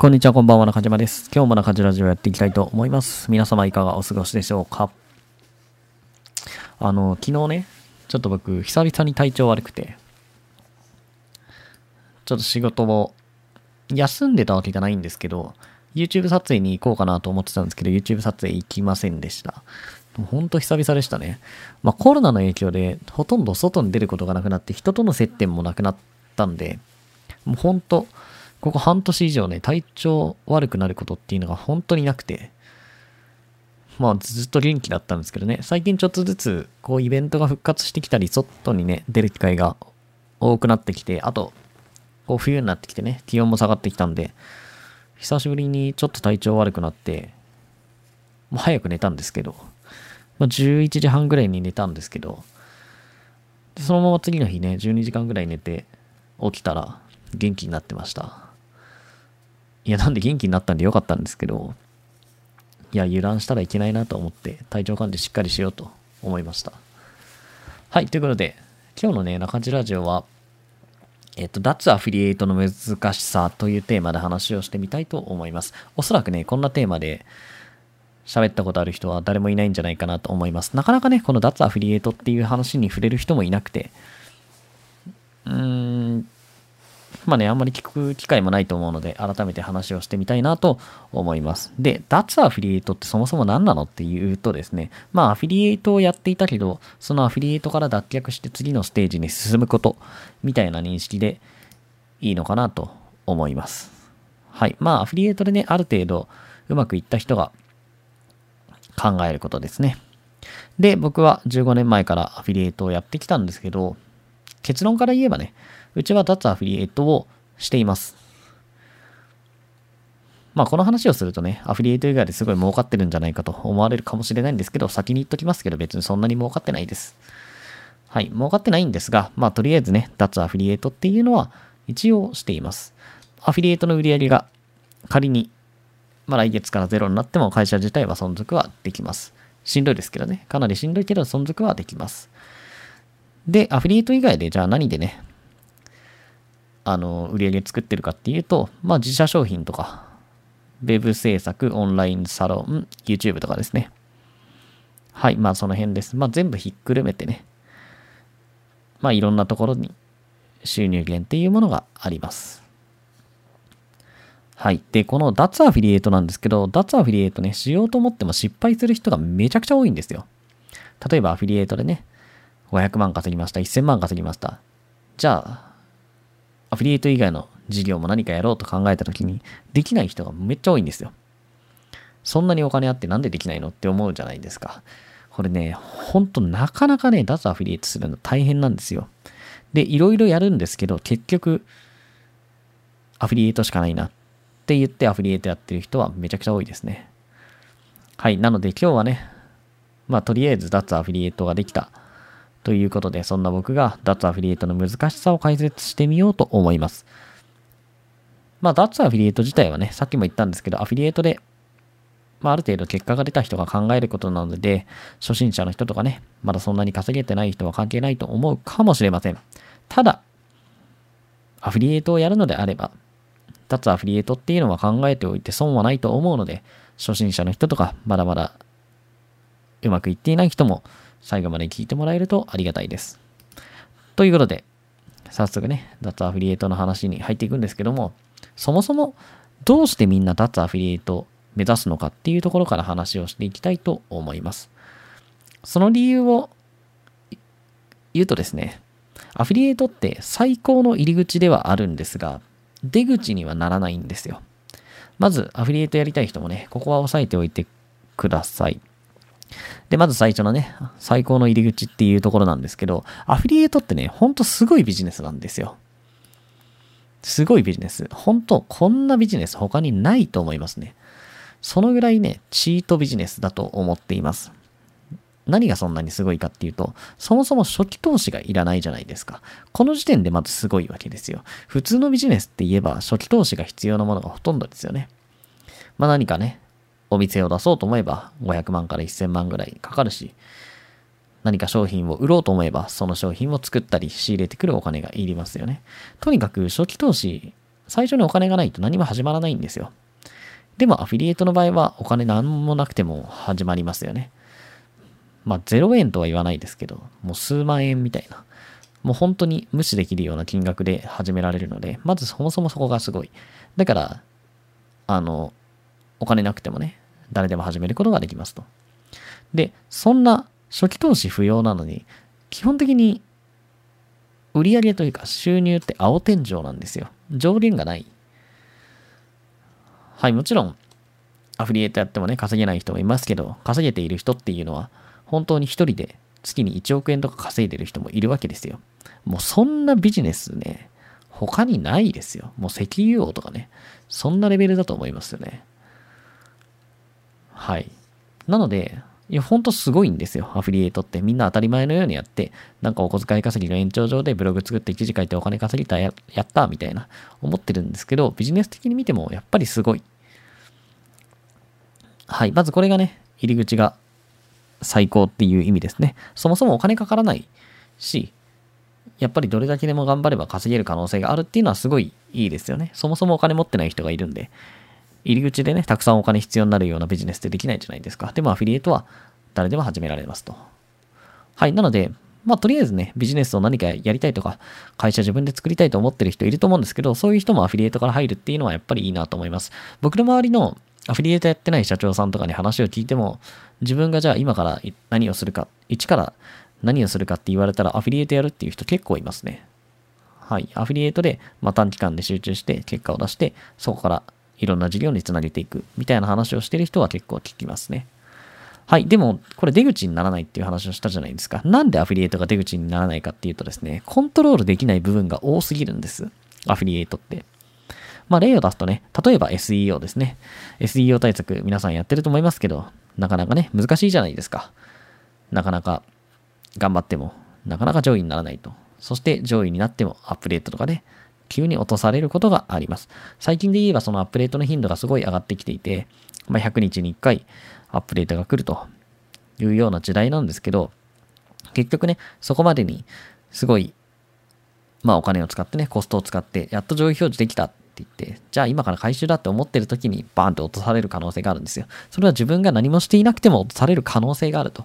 こんにちは、こんばんは、中島です。今日も中島ラジオやっていきたいと思います。皆様いかがお過ごしでしょうかあの、昨日ね、ちょっと僕、久々に体調悪くて、ちょっと仕事を休んでたわけじゃないんですけど、YouTube 撮影に行こうかなと思ってたんですけど、YouTube 撮影行きませんでした。ほんと久々でしたね。まあコロナの影響でほとんど外に出ることがなくなって人との接点もなくなったんで、もうほんと、ここ半年以上ね、体調悪くなることっていうのが本当になくて、まあずっと元気だったんですけどね、最近ちょっとずつこうイベントが復活してきたり、外にね、出る機会が多くなってきて、あと、こう冬になってきてね、気温も下がってきたんで、久しぶりにちょっと体調悪くなって、もう早く寝たんですけど、まあ、11時半ぐらいに寝たんですけど、そのまま次の日ね、12時間ぐらい寝て起きたら元気になってました。いや、なんで元気になったんでよかったんですけど、いや、油断したらいけないなと思って、体調管理しっかりしようと思いました。はい、ということで、今日のね、中地ラジオは、えっと、脱アフィリエイトの難しさというテーマで話をしてみたいと思います。おそらくね、こんなテーマで喋ったことある人は誰もいないんじゃないかなと思います。なかなかね、この脱アフィリエイトっていう話に触れる人もいなくて、うーん、まあね、あんまり聞く機会もないと思うので、改めて話をしてみたいなと思います。で、脱アフィリエイトってそもそも何なのっていうとですね、まあアフィリエイトをやっていたけど、そのアフィリエイトから脱却して次のステージに進むこと、みたいな認識でいいのかなと思います。はい。まあアフィリエイトでね、ある程度うまくいった人が考えることですね。で、僕は15年前からアフィリエイトをやってきたんですけど、結論から言えばね、うちは脱アフィリエイトをしています。まあこの話をするとね、アフィリエイト以外ですごい儲かってるんじゃないかと思われるかもしれないんですけど、先に言っときますけど別にそんなに儲かってないです。はい、儲かってないんですが、まあとりあえずね、脱アフィリエイトっていうのは一応しています。アフィリエイトの売り上げが仮に、まあ来月からゼロになっても会社自体は存続はできます。しんどいですけどね、かなりしんどいけど存続はできます。で、アフィリエイト以外でじゃあ何でね、あの、売り上げ作ってるかっていうと、まあ自社商品とか、ウェブ制作、オンラインサロン、YouTube とかですね。はい、まあその辺です。まあ全部ひっくるめてね、まあいろんなところに収入源っていうものがあります。はい。で、この脱アフィリエイトなんですけど、脱アフィリエイトね、しようと思っても失敗する人がめちゃくちゃ多いんですよ。例えばアフィリエイトでね、500万稼ぎました、1000万稼ぎました。じゃあ、アフィリエイト以外の事業も何かやろうと考えたときに、できない人がめっちゃ多いんですよ。そんなにお金あってなんでできないのって思うじゃないですか。これね、ほんとなかなかね、脱アフィリエイトするの大変なんですよ。で、いろいろやるんですけど、結局、アフィリエイトしかないなって言ってアフィリエイトやってる人はめちゃくちゃ多いですね。はい。なので今日はね、まあとりあえず脱アフィリエイトができたということで、そんな僕が脱アフィリエイトの難しさを解説してみようと思います。まあ、脱アフィリエイト自体はね、さっきも言ったんですけど、アフィリエイトで、まあ、ある程度結果が出た人が考えることなので、初心者の人とかね、まだそんなに稼げてない人は関係ないと思うかもしれません。ただ、アフィリエイトをやるのであれば、脱アフィリエイトっていうのは考えておいて損はないと思うので、初心者の人とか、まだまだうまくいっていない人も、最後まで聞いてもらえるとありがたいです。ということで、早速ね、脱アフィリエイトの話に入っていくんですけども、そもそもどうしてみんな脱アフィリエイト目指すのかっていうところから話をしていきたいと思います。その理由を言うとですね、アフィリエイトって最高の入り口ではあるんですが、出口にはならないんですよ。まず、アフィリエイトやりたい人もね、ここは押さえておいてください。で、まず最初のね、最高の入り口っていうところなんですけど、アフィリエイトってね、ほんとすごいビジネスなんですよ。すごいビジネス。本当こんなビジネス他にないと思いますね。そのぐらいね、チートビジネスだと思っています。何がそんなにすごいかっていうと、そもそも初期投資がいらないじゃないですか。この時点でまずすごいわけですよ。普通のビジネスって言えば初期投資が必要なものがほとんどですよね。まあ何かね、お店を出そうと思えば500万から1000万ぐらいかかるし、何か商品を売ろうと思えばその商品を作ったり仕入れてくるお金がいりますよね。とにかく初期投資最初にお金がないと何も始まらないんですよ。でもアフィリエイトの場合はお金何もなくても始まりますよね。まあ0円とは言わないですけど、もう数万円みたいな。もう本当に無視できるような金額で始められるので、まずそもそもそこがすごい。だから、あの、お金なくてもね、誰でも始めることができますと。で、そんな初期投資不要なのに、基本的に売上というか収入って青天井なんですよ。上限がない。はい、もちろん、アフリエイトやってもね、稼げない人もいますけど、稼げている人っていうのは、本当に一人で月に1億円とか稼いでる人もいるわけですよ。もうそんなビジネスね、他にないですよ。もう石油王とかね、そんなレベルだと思いますよね。はい。なので、いや、ほんとすごいんですよ。アフィリエイトって。みんな当たり前のようにやって、なんかお小遣い稼ぎの延長上でブログ作って記事書いてお金稼ぎたややったみたいな思ってるんですけど、ビジネス的に見てもやっぱりすごい。はい。まずこれがね、入り口が最高っていう意味ですね。そもそもお金かからないし、やっぱりどれだけでも頑張れば稼げる可能性があるっていうのはすごいいいですよね。そもそもお金持ってない人がいるんで、入り口でね、たくさんお金必要になるようなビジネスってできないじゃないですか。でもアフィリエイトは誰でも始められますと。はい。なので、まあ、とりあえずね、ビジネスを何かやりたいとか、会社自分で作りたいと思ってる人いると思うんですけど、そういう人もアフィリエイトから入るっていうのはやっぱりいいなと思います。僕の周りのアフィリエイトやってない社長さんとかに話を聞いても、自分がじゃあ今から何をするか、一から何をするかって言われたらアフィリエイトやるっていう人結構いますね。はい。アフィリエイトで、まあ、短期間で集中して結果を出して、そこからいろんな事業につなげていくみたいな話をしてる人は結構聞きますね。はい。でも、これ出口にならないっていう話をしたじゃないですか。なんでアフィリエイトが出口にならないかっていうとですね、コントロールできない部分が多すぎるんです。アフィリエイトって。まあ、例を出すとね、例えば SEO ですね。SEO 対策皆さんやってると思いますけど、なかなかね、難しいじゃないですか。なかなか頑張っても、なかなか上位にならないと。そして上位になってもアップデートとかで、急に落とされることがあります。最近で言えばそのアップデートの頻度がすごい上がってきていて、まあ、100日に1回アップデートが来るというような時代なんですけど、結局ね、そこまでにすごい、まあお金を使ってね、コストを使って、やっと上位表示できたって言って、じゃあ今から回収だって思ってる時にバーンって落とされる可能性があるんですよ。それは自分が何もしていなくても落とされる可能性があると。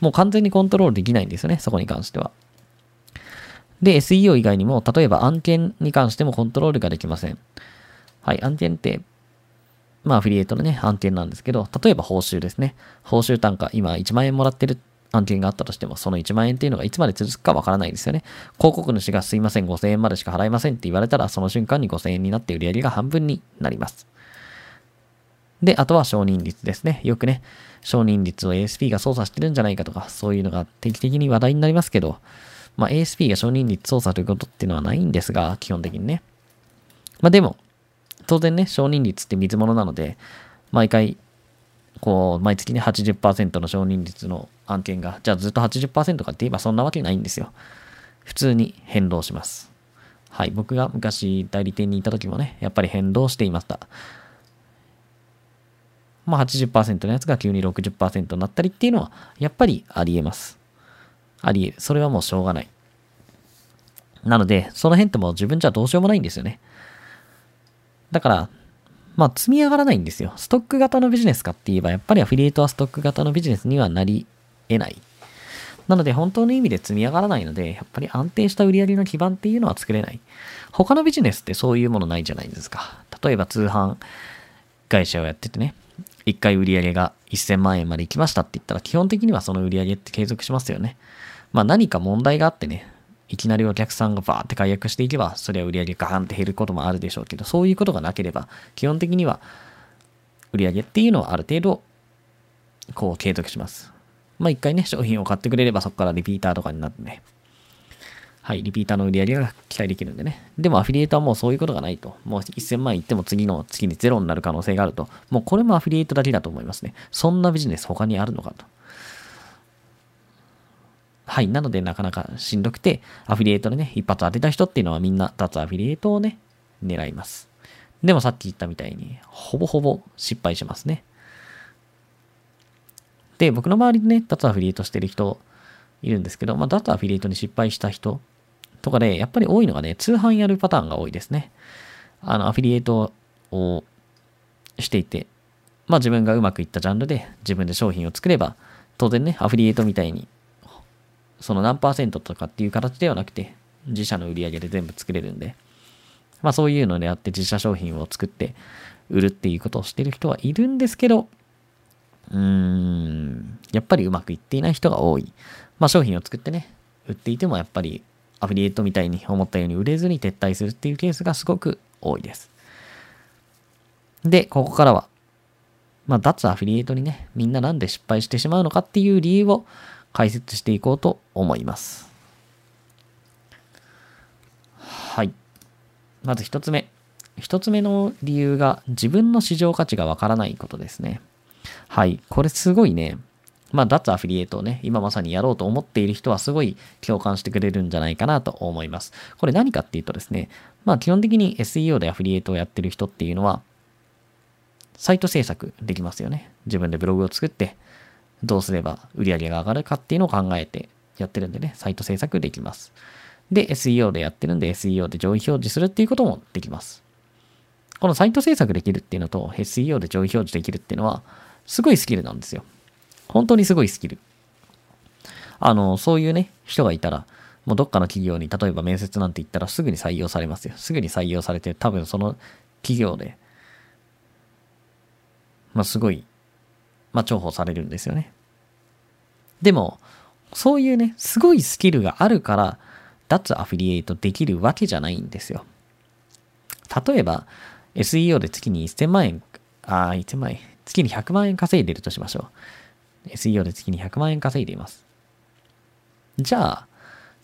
もう完全にコントロールできないんですよね、そこに関しては。で、SEO 以外にも、例えば案件に関してもコントロールができません。はい、案件って、まあ、アフィリエイトのね、案件なんですけど、例えば報酬ですね。報酬単価、今1万円もらってる案件があったとしても、その1万円っていうのがいつまで続くかわからないですよね。広告主がすいません、5000円までしか払いませんって言われたら、その瞬間に5000円になって売り上げが半分になります。で、あとは承認率ですね。よくね、承認率を ASP が操作してるんじゃないかとか、そういうのが定期的に話題になりますけど、まあ ASP が承認率操作ということっていうのはないんですが、基本的にね。まあでも、当然ね、承認率って水物なので、毎回、こう、毎月ね、80%の承認率の案件が、じゃあずっと80%かって言えばそんなわけないんですよ。普通に変動します。はい。僕が昔代理店にいた時もね、やっぱり変動していました。まあ80%のやつが急に60%になったりっていうのは、やっぱりあり得ます。あり得る。それはもうしょうがない。なので、その辺ってもう自分じゃどうしようもないんですよね。だから、まあ積み上がらないんですよ。ストック型のビジネスかって言えば、やっぱりアフィリエイトはストック型のビジネスにはなり得ない。なので本当の意味で積み上がらないので、やっぱり安定した売り上げの基盤っていうのは作れない。他のビジネスってそういうものないじゃないですか。例えば通販会社をやっててね、1回売り上げが1000万円まで行きましたって言ったら、基本的にはその売り上げって継続しますよね。まあ何か問題があってね、いきなりお客さんがバーって解約していけば、それは売り上げガーンって減ることもあるでしょうけど、そういうことがなければ、基本的には売り上げっていうのはある程度、こう継続します。まあ一回ね、商品を買ってくれればそこからリピーターとかになってね、はい、リピーターの売り上げが期待できるんでね。でもアフィリエイトはもうそういうことがないと。もう1000万いっても次の月にゼロになる可能性があると。もうこれもアフィリエイトだけだと思いますね。そんなビジネス他にあるのかと。はい。なので、なかなかしんどくて、アフィリエイトでね、一発当てた人っていうのはみんな脱アフィリエイトをね、狙います。でもさっき言ったみたいに、ほぼほぼ失敗しますね。で、僕の周りでね、脱アフィリエイトしてる人いるんですけど、まあ、脱アフィリエイトに失敗した人とかで、やっぱり多いのがね、通販やるパターンが多いですね。あの、アフィリエイトをしていて、まあ自分がうまくいったジャンルで自分で商品を作れば、当然ね、アフィリエイトみたいに、その何パーセントとかっていう形ではなくて、自社の売り上げで全部作れるんで、まあそういうのであって自社商品を作って売るっていうことをしてる人はいるんですけど、うーん、やっぱりうまくいっていない人が多い。まあ商品を作ってね、売っていてもやっぱりアフィリエイトみたいに思ったように売れずに撤退するっていうケースがすごく多いです。で、ここからは、まあ脱アフィリエイトにね、みんななんで失敗してしまうのかっていう理由を解説していこうと思います。はい。まず一つ目。一つ目の理由が自分の市場価値がわからないことですね。はい。これすごいね、まあ、脱アフィリエイトをね、今まさにやろうと思っている人はすごい共感してくれるんじゃないかなと思います。これ何かっていうとですね、まあ、基本的に SEO でアフィリエイトをやってる人っていうのは、サイト制作できますよね。自分でブログを作って、どうすれば売り上げが上がるかっていうのを考えてやってるんでね、サイト制作できます。で、SEO でやってるんで SEO で上位表示するっていうこともできます。このサイト制作できるっていうのと SEO で上位表示できるっていうのは、すごいスキルなんですよ。本当にすごいスキル。あの、そういうね、人がいたら、もうどっかの企業に、例えば面接なんて言ったらすぐに採用されますよ。すぐに採用されて、多分その企業で、まあすごい、まあ重宝されるんですよね。でも、そういうね、すごいスキルがあるから、脱アフィリエイトできるわけじゃないんですよ。例えば、SEO で月に1000万円、ああ、1000万円、月に100万円稼いでるとしましょう。SEO で月に100万円稼いでいます。じゃあ、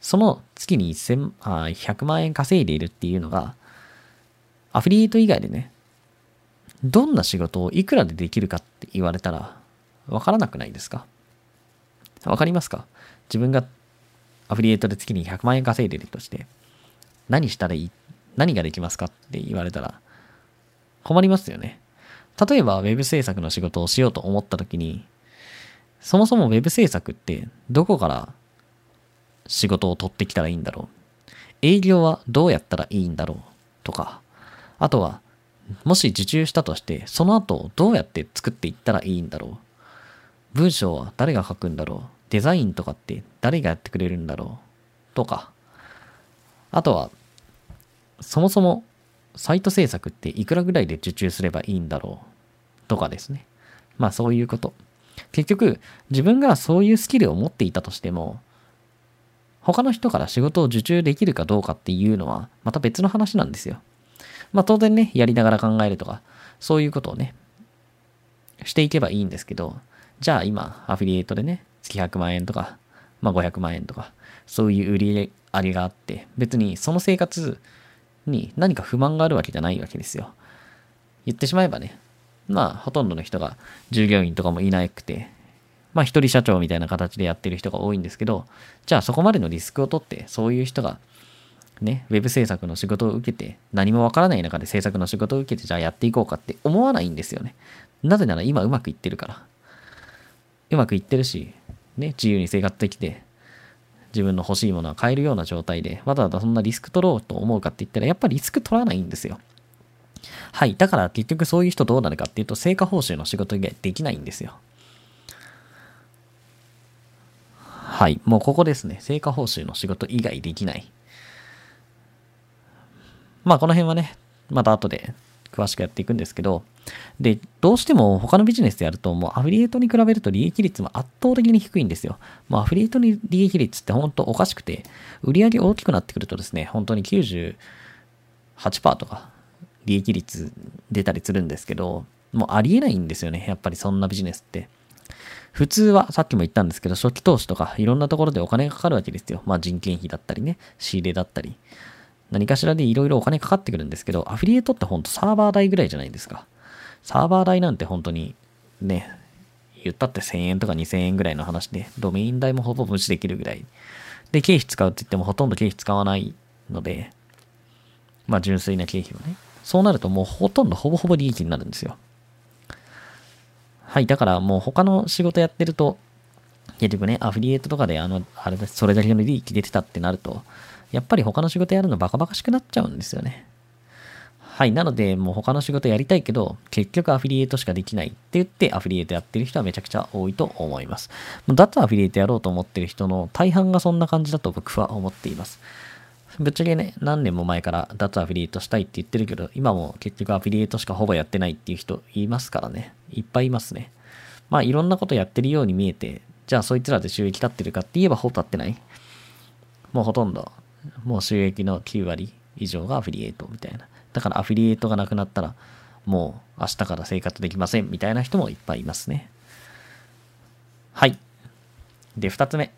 その月に1000あ100万円稼いでいるっていうのが、アフィリエイト以外でね、どんな仕事をいくらでできるかって言われたら、わからなくないですか？わかりますか？自分がアフィリエイトで月に100万円稼いでるとして、何したらいい？何ができますかって言われたら、困りますよね。例えば Web 制作の仕事をしようと思った時に、そもそも Web 制作ってどこから仕事を取ってきたらいいんだろう？営業はどうやったらいいんだろうとか、あとは、もし受注したとして、その後どうやって作っていったらいいんだろう？文章は誰が書くんだろう？デザインとかって誰がやってくれるんだろう？とか、あとは、そもそもサイト制作っていくらぐらいで受注すればいいんだろう？とかですね。まあそういうこと。結局、自分がそういうスキルを持っていたとしても、他の人から仕事を受注できるかどうかっていうのは、また別の話なんですよ。まあ当然ね、やりながら考えるとか、そういうことをね、していけばいいんですけど、じゃあ今、アフィリエイトでね、月100万円とか、まあ500万円とか、そういう売り上げがあって、別にその生活に何か不満があるわけじゃないわけですよ。言ってしまえばね、まあ、ほとんどの人が従業員とかもいなくて、まあ、一人社長みたいな形でやってる人が多いんですけど、じゃあそこまでのリスクを取って、そういう人が、ね、ウェブ制作の仕事を受けて、何もわからない中で制作の仕事を受けて、じゃあやっていこうかって思わないんですよね。なぜなら今うまくいってるから。うまくいってるし、ね、自由に生活できて、自分の欲しいものは買えるような状態で、わざわざそんなリスク取ろうと思うかって言ったら、やっぱりリスク取らないんですよ。はい。だから結局そういう人どうなるかっていうと、成果報酬の仕事以外できないんですよ。はい。もうここですね。成果報酬の仕事以外できない。まあこの辺はね、また後で詳しくやっていくんですけど、で、どうしても他のビジネスでやると、もうアフィリエイトに比べると利益率も圧倒的に低いんですよ。もうアフィリエイトに利益率って本当おかしくて、売上大きくなってくるとですね、本当に98%とか利益率出たりするんですけど、もうありえないんですよね。やっぱりそんなビジネスって。普通は、さっきも言ったんですけど、初期投資とかいろんなところでお金がかかるわけですよ。まあ人件費だったりね、仕入れだったり。何かしらでいろいろお金かかってくるんですけど、アフィリエイトってほんとサーバー代ぐらいじゃないですか。サーバー代なんて本当にね、言ったって1000円とか2000円ぐらいの話で、ドメイン代もほぼ無視できるぐらい。で、経費使うって言ってもほとんど経費使わないので、まあ純粋な経費をね。そうなるともうほとんどほぼほぼ利益になるんですよ。はい、だからもう他の仕事やってると、結局ね、アフィリエイトとかであの、あれだ、それだけの利益出てたってなると、やっぱり他の仕事やるのバカバカしくなっちゃうんですよね。はい。なので、もう他の仕事やりたいけど、結局アフィリエイトしかできないって言ってアフィリエイトやってる人はめちゃくちゃ多いと思います。脱アフィリエイトやろうと思ってる人の大半がそんな感じだと僕は思っています。ぶっちゃけね、何年も前から脱アフィリエイトしたいって言ってるけど、今も結局アフィリエイトしかほぼやってないっていう人いますからね。いっぱいいますね。まあいろんなことやってるように見えて、じゃあそいつらで収益立ってるかって言えばほぼ立ってない。もうほとんど、もう収益の9割以上がアフィリエイトみたいな。だからアフィリエイトがなくなったら、もう明日から生活できませんみたいな人もいっぱいいますね。はい。で、二つ目。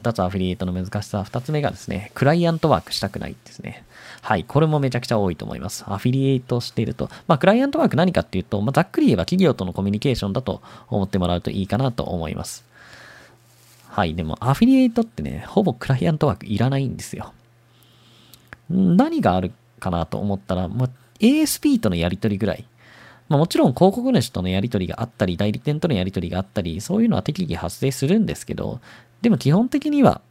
脱アフィリエイトの難しさ二つ目がですね、クライアントワークしたくないですね。はい。これもめちゃくちゃ多いと思います。アフィリエイトしていると。まあ、クライアントワーク何かっていうと、まあ、ざっくり言えば企業とのコミュニケーションだと思ってもらうといいかなと思います。はい。でも、アフィリエイトってね、ほぼクライアントワークいらないんですよ。何があるかなと思ったら、まあ、ASP とのやり取りぐらい。まあ、もちろん広告主とのやり取りがあったり、代理店とのやり取りがあったり、そういうのは適宜発生するんですけど、でも基本的には、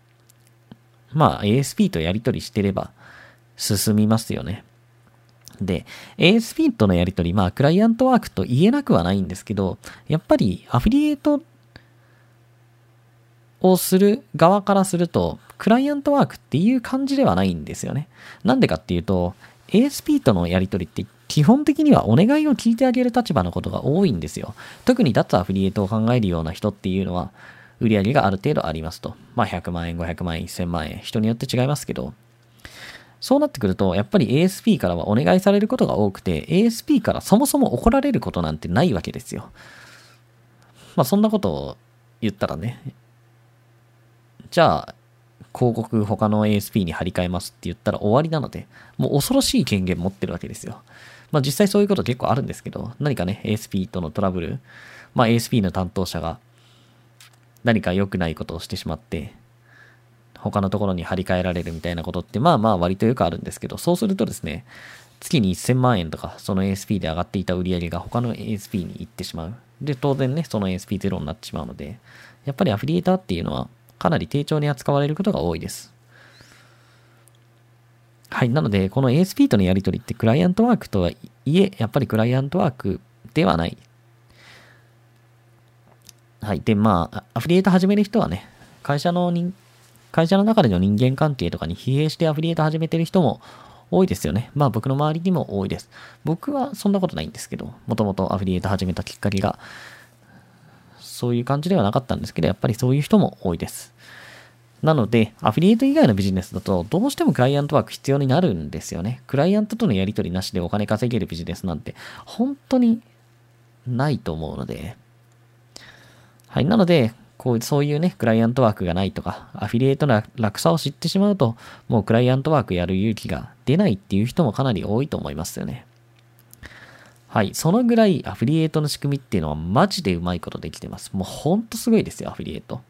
まあ ASP とやり取りしてれば進みますよね。で、ASP とのやり取り、まあクライアントワークと言えなくはないんですけど、やっぱりアフィリエイトをする側からすると、クライアントワークっていう感じではないんですよね。なんでかっていうと、ASP とのやり取りって基本的にはお願いを聞いてあげる立場のことが多いんですよ。特に脱アフリエイトを考えるような人っていうのは、売り上げがある程度ありますと。まあ100万円、500万円、1000万円、人によって違いますけど、そうなってくると、やっぱり ASP からはお願いされることが多くて、ASP からそもそも怒られることなんてないわけですよ。まあそんなことを言ったらね、じゃあ、広告他の ASP に張り替えますって言ったら終わりなので、もう恐ろしい権限持ってるわけですよ。まあ実際そういうこと結構あるんですけど、何かね、ASP とのトラブル、まあ ASP の担当者が何か良くないことをしてしまって、他のところに張り替えられるみたいなことって、まあまあ割とよくあるんですけど、そうするとですね、月に1000万円とか、その ASP で上がっていた売り上げが他の ASP に行ってしまう。で、当然ね、その ASP ゼロになってしまうので、やっぱりアフィリエーターっていうのは、かなり低調に扱われることが多いです。はい。なので、この ASP とのやり取りってクライアントワークとはいえ、やっぱりクライアントワークではない。はい。で、まあ、アフリエイト始める人はね、会社の人、会社の中での人間関係とかに疲弊してアフリエイト始めてる人も多いですよね。まあ僕の周りにも多いです。僕はそんなことないんですけど、もともとアフリエイト始めたきっかけが、そういう感じではなかったんですけど、やっぱりそういう人も多いです。なので、アフィリエイト以外のビジネスだと、どうしてもクライアントワーク必要になるんですよね。クライアントとのやり取りなしでお金稼げるビジネスなんて、本当にないと思うので、はい。なので、こう、そういうね、クライアントワークがないとか、アフィリエイトの楽さを知ってしまうと、もうクライアントワークやる勇気が出ないっていう人もかなり多いと思いますよね。はい。そのぐらいアフィリエイトの仕組みっていうのはマジでうまいことできてます。もうほんとすごいですよ、アフィリエイト。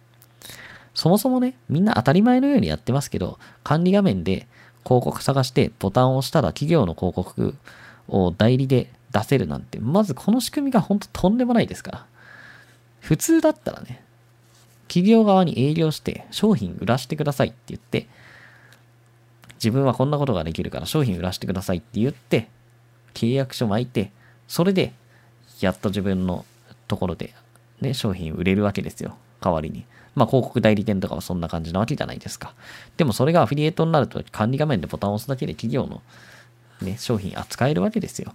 そもそもね、みんな当たり前のようにやってますけど、管理画面で広告探してボタンを押したら企業の広告を代理で出せるなんて、まずこの仕組みが本当とんでもないですから。普通だったらね、企業側に営業して商品売らしてくださいって言って、自分はこんなことができるから商品売らしてくださいって言って、契約書巻いて、それで、やっと自分のところで、ね、商品売れるわけですよ。代わりに。まあ、広告代理店とかはそんな感じなわけじゃないですか。でもそれがアフィリエイトになると管理画面でボタンを押すだけで企業の、ね、商品扱えるわけですよ。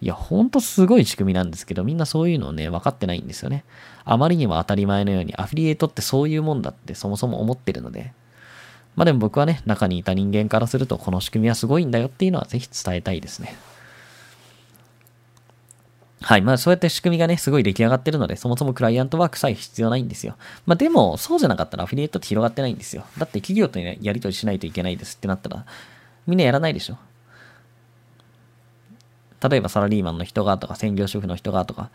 いや、ほんとすごい仕組みなんですけど、みんなそういうのをね、分かってないんですよね。あまりにも当たり前のように、アフィリエイトってそういうもんだってそもそも思ってるので。まあでも僕はね、中にいた人間からすると、この仕組みはすごいんだよっていうのはぜひ伝えたいですね。はい。まあそうやって仕組みがね、すごい出来上がってるので、そもそもクライアントワークさえ必要ないんですよ。まあでも、そうじゃなかったらアフィリエイトって広がってないんですよ。だって企業とねやり取りしないといけないですってなったら、みんなやらないでしょ。例えばサラリーマンの人がとか専業主婦の人がとか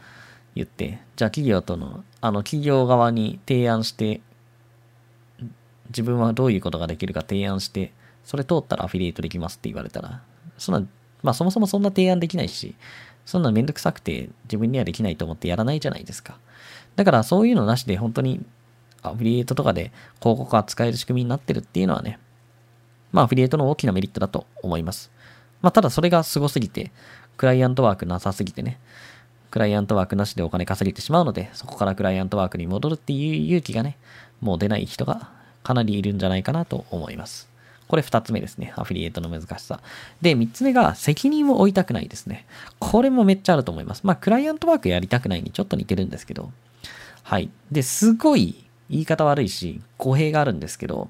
言って、じゃあ企業との、あの企業側に提案して、自分はどういうことができるか提案して、それ通ったらアフィリエイトできますって言われたら、そんな、まあそもそもそんな提案できないし、そんなめんどくさくて自分にはできないと思ってやらないじゃないですか。だからそういうのなしで本当にアフィリエイトとかで広告が使える仕組みになってるっていうのはね、まあアフィリエイトの大きなメリットだと思います。まあ、ただそれがすごすぎて、クライアントワークなさすぎてね、クライアントワークなしでお金稼げてしまうので、そこからクライアントワークに戻るっていう勇気がね、もう出ない人がかなりいるんじゃないかなと思います。これ二つ目ですね。アフィリエイトの難しさ。で、三つ目が責任を負いたくないですね。これもめっちゃあると思います。まあ、クライアントワークやりたくないにちょっと似てるんですけど。はい。で、すごい言い方悪いし、語弊があるんですけど、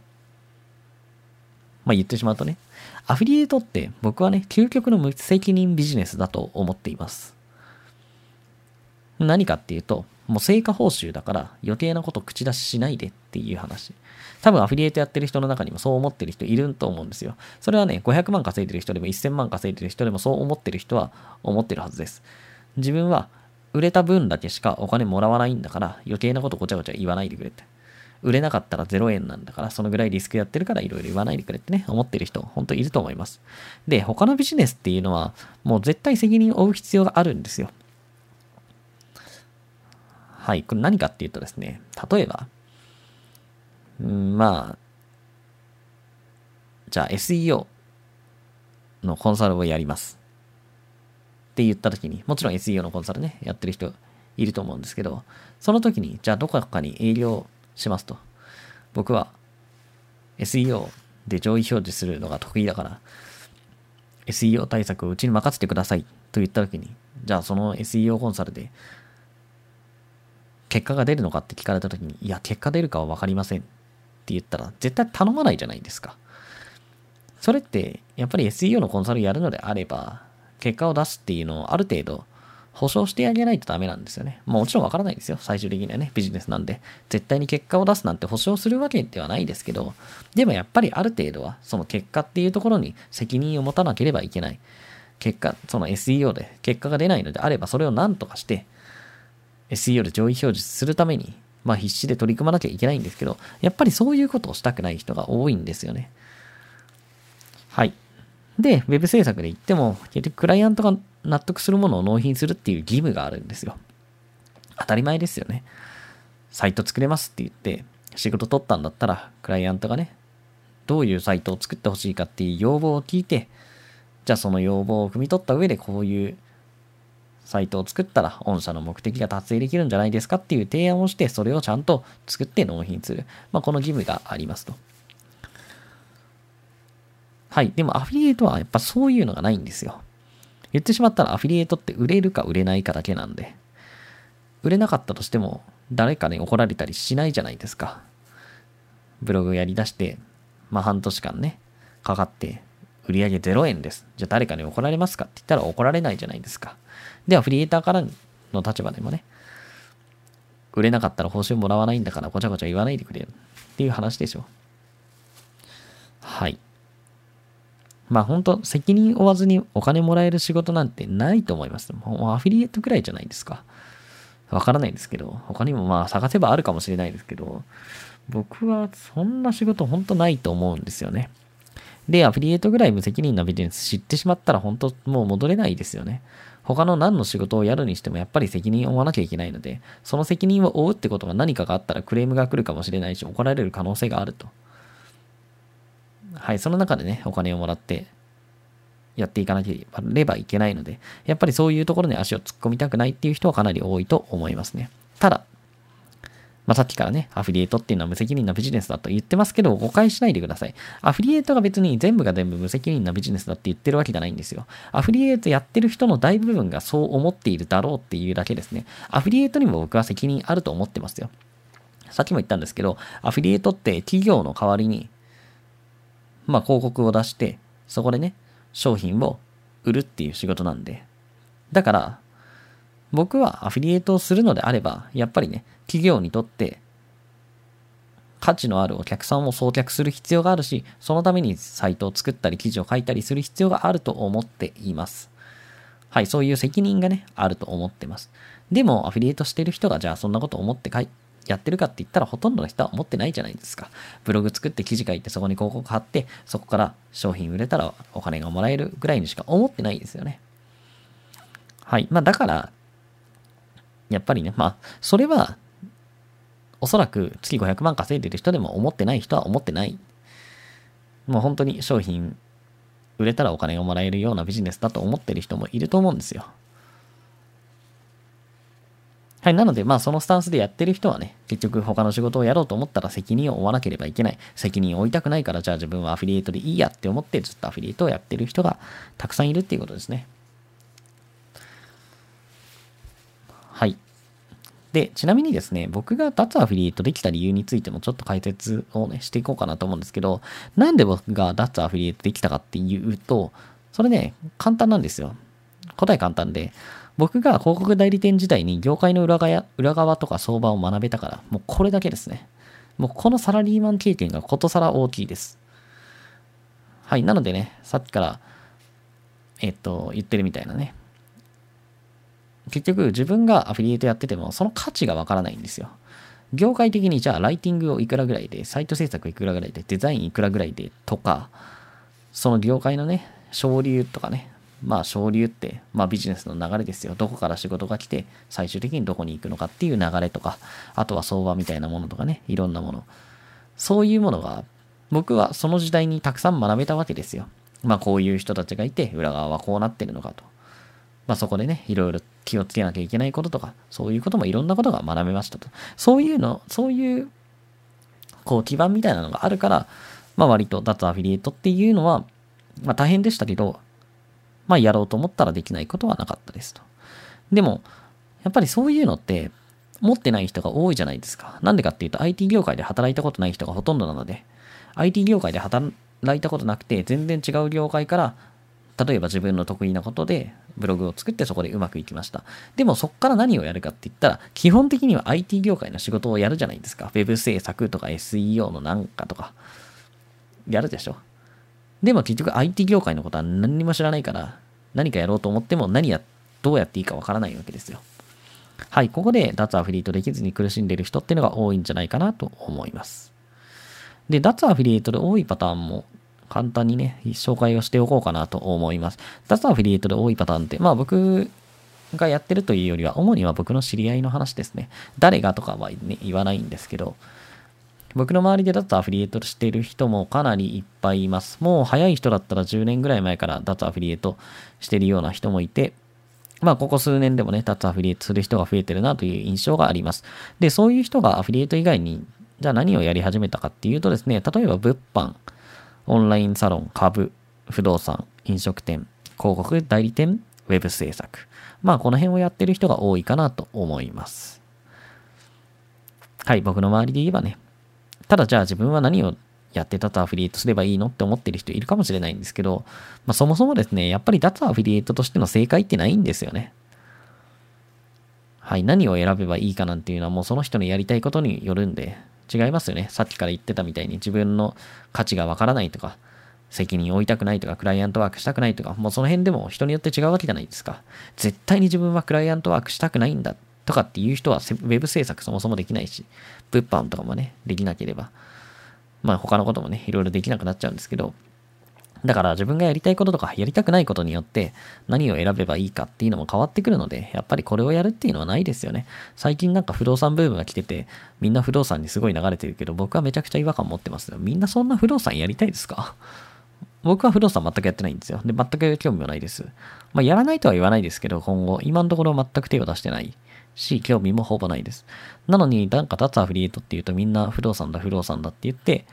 まあ言ってしまうとね、アフィリエイトって僕はね、究極の無責任ビジネスだと思っています。何かっていうと、もう成果報酬だから余計なこと口出ししないでっていう話。多分アフィリエイトやってる人の中にもそう思ってる人いると思うんですよ。それはね、500万稼いでる人でも1000万稼いでる人でもそう思ってる人は思ってるはずです。自分は売れた分だけしかお金もらわないんだから余計なことごちゃごちゃ言わないでくれって。売れなかったら0円なんだから、そのぐらいリスクやってるからいろいろ言わないでくれってね、思ってる人、本当いると思います。で、他のビジネスっていうのは、もう絶対責任を負う必要があるんですよ。はい、これ何かっていうとですね、例えば、うん、まあ、じゃあ SEO のコンサルをやります。って言った時に、もちろん SEO のコンサルね、やってる人いると思うんですけど、その時に、じゃあどこかに営業しますと。僕は SEO で上位表示するのが得意だから、SEO 対策をうちに任せてくださいと言った時に、じゃあその SEO コンサルで結果が出るのかって聞かれた時に、いや、結果出るかは分かりませんって言ったら、絶対頼まないじゃないですか。それって、やっぱり SEO のコンサルやるのであれば、結果を出すっていうのをある程度保証してあげないとダメなんですよね。もちろんわからないですよ。最終的にはね、ビジネスなんで。絶対に結果を出すなんて保証するわけではないですけど、でもやっぱりある程度は、その結果っていうところに責任を持たなければいけない。結果、その SEO で結果が出ないのであれば、それを何とかして、SEO で上位表示するために、まあ必死で取り組まなきゃいけないんですけど、やっぱりそういうことをしたくない人が多いんですよね。はい。で、ウェブ制作で言っても、結局クライアントが納得するものを納品するっていう義務があるんですよ。当たり前ですよね。サイト作れますって言って、仕事取ったんだったら、クライアントがね、どういうサイトを作ってほしいかっていう要望を聞いて、じゃあその要望を汲み取った上でこういうサイトを作ったら、御社の目的が達成できるんじゃないですかっていう提案をして、それをちゃんと作って納品する。まあ、この義務がありますと。はい。でもアフィリエイトはやっぱそういうのがないんですよ。言ってしまったらアフィリエイトって売れるか売れないかだけなんで、売れなかったとしても誰かに怒られたりしないじゃないですか。ブログやりだして、まあ半年間ね、かかって売上0円です。じゃあ誰かに怒られますかって言ったら怒られないじゃないですか。で、アフィリエイターからの立場でもね、売れなかったら報酬もらわないんだからごちゃごちゃ言わないでくれるっていう話でしょ。はい。まあ本当責任負わずにお金もらえる仕事なんてないと思います。もうアフィリエイトくらいじゃないですか。わからないですけど、他にもまあ探せばあるかもしれないですけど、僕はそんな仕事本当ないと思うんですよね。で、アフィリエイトぐらい無責任なビジネス知ってしまったら本当もう戻れないですよね。他の何の仕事をやるにしてもやっぱり責任を負わなきゃいけないので、その責任を負うってことが何かがあったらクレームが来るかもしれないし、怒られる可能性があると。はい、その中でね、お金をもらってやっていかなければいけないので、やっぱりそういうところに足を突っ込みたくないっていう人はかなり多いと思いますね。ただ、まあ、さっきからね、アフィリエイトっていうのは無責任なビジネスだと言ってますけど、誤解しないでください。アフィリエイトが別に全部が全部無責任なビジネスだって言ってるわけじゃないんですよ。アフィリエイトやってる人の大部分がそう思っているだろうっていうだけですね。アフィリエイトにも僕は責任あると思ってますよ。さっきも言ったんですけど、アフィリエイトって企業の代わりに、まあ広告を出して、そこでね、商品を売るっていう仕事なんで。だから、僕はアフィリエイトをするのであれば、やっぱりね、企業にとって価値のあるお客さんを送客する必要があるし、そのためにサイトを作ったり記事を書いたりする必要があると思っています。はい、そういう責任がね、あると思ってます。でも、アフィリエイトしてる人が、じゃあそんなこと思ってかいやってるかって言ったらほとんどの人は思ってないじゃないですか。ブログ作って記事書いてそこに広告貼って、そこから商品売れたらお金がもらえるぐらいにしか思ってないですよね。はい。まあだから、やっぱりね、まあ、それはおそらく月500万稼いでる人でも思ってない人は思ってない。もう本当に商品売れたらお金がもらえるようなビジネスだと思ってる人もいると思うんですよ。はい。なので、まあ、そのスタンスでやってる人はね、結局他の仕事をやろうと思ったら責任を負わなければいけない。責任を負いたくないから、じゃあ自分はアフィリエイトでいいやって思ってずっとアフィリエイトをやってる人がたくさんいるっていうことですね。はい。で、ちなみにですね、僕が脱アフィリエイトできた理由についてもちょっと解説をね、していこうかなと思うんですけど、なんで僕が脱アフィリエイトできたかっていうと、それね、簡単なんですよ。答え簡単で、僕が広告代理店時代に業界の裏側裏側とか相場を学べたから、もうこれだけですね。もうこのサラリーマン経験がことさら大きいです。はい。なのでね、さっきから、えっと、言ってるみたいなね。結局自分がアフィリエイトやっててもその価値がわからないんですよ。業界的にじゃあライティングをいくらぐらいで、サイト制作いくらぐらいで、デザインいくらぐらいでとか、その業界のね、昇流とかね、まあ昇流って、まあビジネスの流れですよ。どこから仕事が来て、最終的にどこに行くのかっていう流れとか、あとは相場みたいなものとかね、いろんなもの。そういうものが、僕はその時代にたくさん学べたわけですよ。まあこういう人たちがいて、裏側はこうなってるのかと。まあそこでね、いろいろ気をつけなきゃいけないこととか、そういうこともいろんなことが学べましたと。そういうの、そういう、こう基盤みたいなのがあるから、まあ割と脱アフィリエイトっていうのは、まあ大変でしたけど、まあやろうと思ったらできないことはなかったですと。でも、やっぱりそういうのって、持ってない人が多いじゃないですか。なんでかっていうと IT 業界で働いたことない人がほとんどなので、IT 業界で働いたことなくて、全然違う業界から、例えば自分の得意なことでブログを作ってそこでうまくいきました。でもそこから何をやるかって言ったら、基本的には IT 業界の仕事をやるじゃないですか。Web 制作とか SEO のなんかとか、やるでしょ。でも結局 IT 業界のことは何にも知らないから、何かやろうと思っても何や、どうやっていいかわからないわけですよ。はい、ここで脱アフィリエイトできずに苦しんでいる人ってのが多いんじゃないかなと思います。で、脱アフィリエイトで多いパターンも簡単にね、紹介をしておこうかなと思います。脱アフィリエイトで多いパターンって、まあ僕がやってるというよりは、主には僕の知り合いの話ですね。誰がとかは、ね、言わないんですけど、僕の周りで脱アフィリエイトしてる人もかなりいっぱいいます。もう早い人だったら10年ぐらい前から脱アフィリエイトしてるような人もいて、まあ、ここ数年でもね、脱アフィリエイトする人が増えてるなという印象があります。で、そういう人がアフィリエイト以外に、じゃあ何をやり始めたかっていうとですね、例えば物販、オンラインサロン、株、不動産、飲食店、広告代理店、ウェブ制作。まあ、この辺をやってる人が多いかなと思います。はい、僕の周りで言えばね、ただじゃあ自分は何をやって脱アフィリエイトすればいいのって思ってる人いるかもしれないんですけど、まあ、そもそもですね、やっぱり脱アフィリエイトとしての正解ってないんですよね。はい、何を選べばいいかなんていうのはもうその人のやりたいことによるんで、違いますよね。さっきから言ってたみたいに自分の価値がわからないとか、責任を負いたくないとか、クライアントワークしたくないとか、もうその辺でも人によって違うわけじゃないですか。絶対に自分はクライアントワークしたくないんだとかっていう人は、ウェブ制作そもそもできないし、物販とかもね、できなければ、まあ他のこともね、いろいろできなくなっちゃうんですけど、だから自分がやりたいこととかやりたくないことによって何を選べばいいかっていうのも変わってくるので、やっぱりこれをやるっていうのはないですよね。最近なんか不動産ブームが来てて、みんな不動産にすごい流れてるけど、僕はめちゃくちゃ違和感持ってますよ。みんなそんな不動産やりたいですか？僕は不動産全くやってないんですよ。で、全く興味もないです。まあ、やらないとは言わないですけど、今後、今のところ全く手を出してないし、興味もほぼないです。なのになんか脱アフリエイトっていうとみんな不動産だ、不動産だって言って、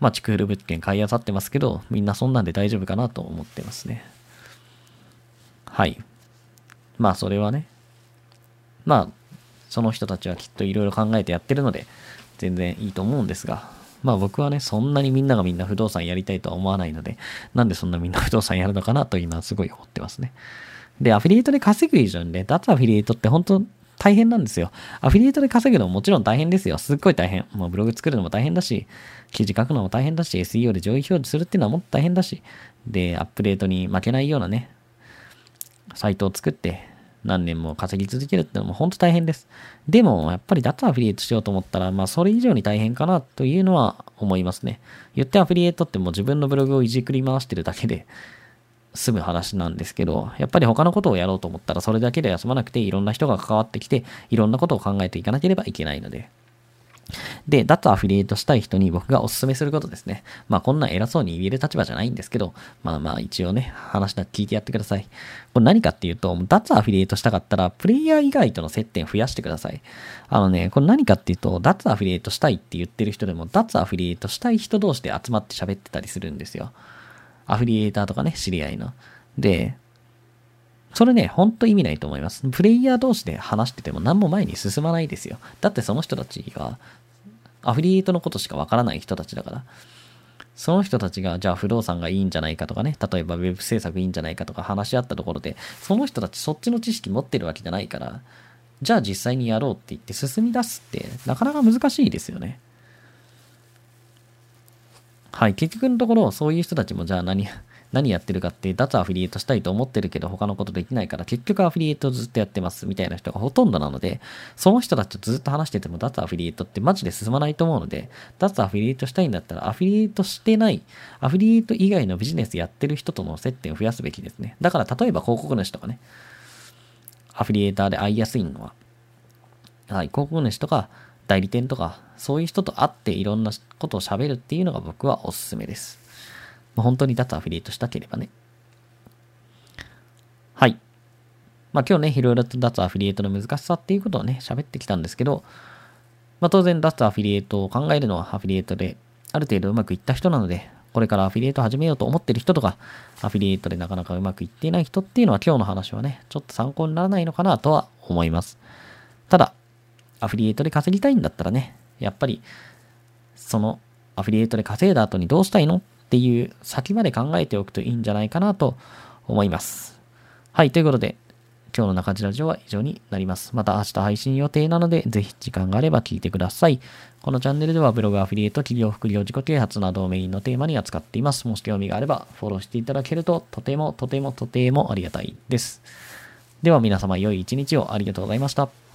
まあ、築古物件買い漁ってますけど、みんなそんなんで大丈夫かなと思ってますね。はい。まあ、それはね、まあ、その人たちはきっといろいろ考えてやってるので、全然いいと思うんですが、まあ僕はね、そんなにみんながみんな不動産やりたいとは思わないので、なんでそんなみんな不動産やるのかなと今すごい思ってますね。で、アフィリエイトで稼ぐ以上にね、脱アフィリエイトって本当大変なんですよ。アフィリエイトで稼ぐのももちろん大変ですよ。すっごい大変。もうブログ作るのも大変だし、記事書くのも大変だし、SEO で上位表示するっていうのはもっと大変だし、で、アップデートに負けないようなね、サイトを作って何年も稼ぎ続けるっていうのも本当大変です。でも、やっぱり脱アフィリエイトしようと思ったら、まあ、それ以上に大変かなというのは思いますね。言ってアフィリエイトってもう自分のブログをいじくり回してるだけで、済む話なんですけど、やっぱり他のことをやろうと思ったらそれだけで休まなくていろんな人が関わってきていろんなことを考えていかなければいけないので。で、脱アフィリエイトしたい人に僕がお勧めすることですね。まあこんな偉そうに言える立場じゃないんですけど、まあまあ一応ね、話だけ聞いてやってください。これ何かっていうと、脱アフィリエイトしたかったら、プレイヤー以外との接点増やしてください。あのね、これ何かっていうと、脱アフィリエイトしたいって言ってる人でも、脱アフィリエイトしたい人同士で集まって喋ってたりするんですよ。アフィリエイターとかね、知り合いの。で、それね、ほんと意味ないと思います。プレイヤー同士で話してても何も前に進まないですよ。だってその人たちが、アフィリエイトのことしかわからない人たちだから。その人たちが、じゃあ不動産がいいんじゃないかとかね、例えばウェブ制作いいんじゃないかとか話し合ったところで、その人たちそっちの知識持ってるわけじゃないから、じゃあ実際にやろうって言って進み出すって、なかなか難しいですよね。はい、結局のところ、そういう人たちもじゃあ何、何やってるかって、脱アフィリエイトしたいと思ってるけど他のことできないから結局アフィリエイトずっとやってますみたいな人がほとんどなので、その人たちとずっと話してても脱アフィリエイトってマジで進まないと思うので、脱アフィリエイトしたいんだったらアフィリエイトしてない、アフィリエイト以外のビジネスやってる人との接点を増やすべきですね。だから例えば広告主とかね、アフィリエイターで会いやすいのは、はい、広告主とか代理店とか、そういう人と会っていろんなことを喋るっていうのが僕はおすすめです。ま、本当に脱アフィリエイトしたければね。はい。まあ今日ね、いろいろと脱アフィリエイトの難しさっていうことをね、喋ってきたんですけど、まあ当然脱アフィリエイトを考えるのはアフィリエイトである程度うまくいった人なので、これからアフィリエイト始めようと思ってる人とか、アフィリエイトでなかなかうまくいっていない人っていうのは今日の話はね、ちょっと参考にならないのかなとは思います。ただ、アフィリエイトで稼ぎたいんだったらね、やっぱり、そのアフィリエイトで稼いだ後にどうしたいのっていう先まで考えておくといいんじゃないかなと思います。はい、ということで、今日の中地ラジオは以上になります。また明日配信予定なので、ぜひ時間があれば聞いてください。このチャンネルではブログ、アフィリエイト、企業、副業、自己啓発などをメインのテーマに扱っています。もし興味があればフォローしていただけるととてもとてもとてもありがたいです。では皆様良い一日をありがとうございました。